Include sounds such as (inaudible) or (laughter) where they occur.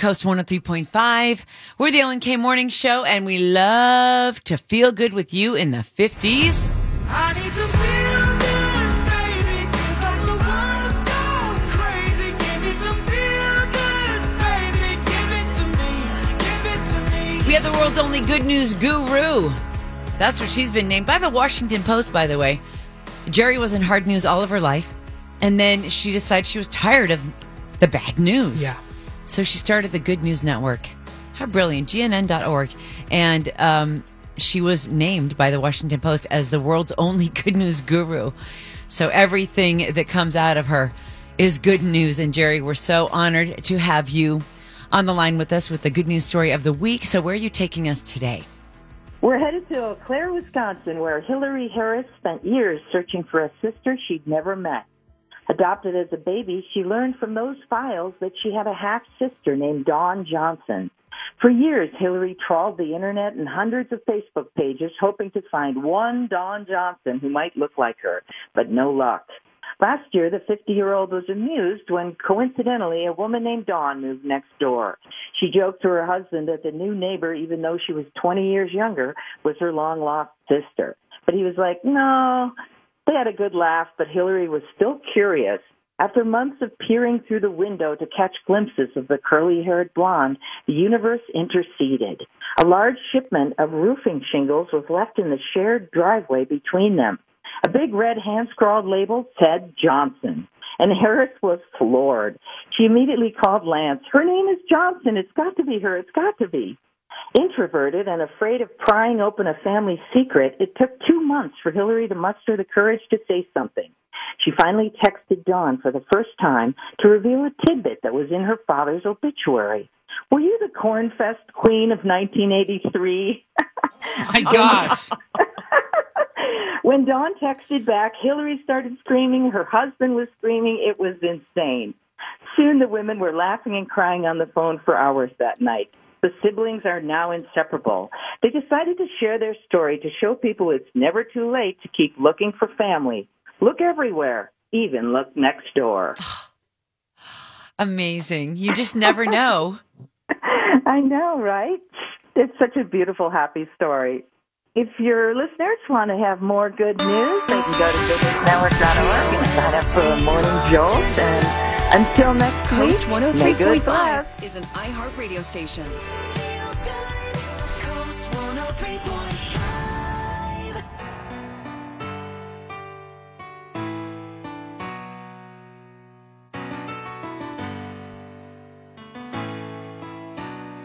Coast 103.5. We're the Ellen K Morning Show, and we love to feel good with you in the 50s. I need some feel goods, baby. It's like the world's gone crazy. Give me some feel goods, baby. Give it to me. Give it to me. We have the world's only good news guru. That's what she's been named by the Washington Post, by the way. Geri was in hard news all of her life, and then she decided she was tired of the bad news. Yeah. So she started the Good News Network. How brilliant. GNN.org. And um, she was named by the Washington Post as the world's only (laughs) good news guru. So everything that comes out of her is good news. And Geri, we're so honored to have you on the line with us with the good news story of the week. So where are you taking us today? We're headed to Eau Claire, Wisconsin, where Hillary Harris spent years searching for a sister she'd never met. Adopted as a baby, she learned from those files that she had a half sister named Dawn Johnson. For years, Hillary trawled the internet and hundreds of Facebook pages hoping to find one Dawn Johnson who might look like her, but no luck. Last year, the 50 year old was amused when coincidentally a woman named Dawn moved next door. She joked to her husband that the new neighbor, even though she was 20 years younger, was her long lost sister. But he was like, no. They had a good laugh, but Hillary was still curious. After months of peering through the window to catch glimpses of the curly haired blonde, the universe interceded. A large shipment of roofing shingles was left in the shared driveway between them. A big red hand scrawled label said Johnson. And Harris was floored. She immediately called Lance. Her name is Johnson. It's got to be her. It's got to be. Introverted and afraid of prying open a family secret, it took two months for Hillary to muster the courage to say something. She finally texted Dawn for the first time to reveal a tidbit that was in her father's obituary. Were you the Cornfest Queen of 1983? (laughs) My gosh. (laughs) when Dawn texted back, Hillary started screaming. Her husband was screaming. It was insane. Soon the women were laughing and crying on the phone for hours that night. The siblings are now inseparable. They decided to share their story to show people it's never too late to keep looking for family. Look everywhere, even look next door. (sighs) Amazing. You just never know. (laughs) (laughs) I know, right? It's such a beautiful, happy story. If your listeners want to have more good news, they can go to goodnewsnetwork.org and sign up for a morning jolt. And until next Coast week, may good 103.5 is an iHeart radio station.